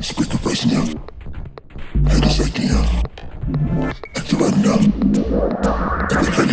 Speaker facing you. Hand is shaking you. Active right now.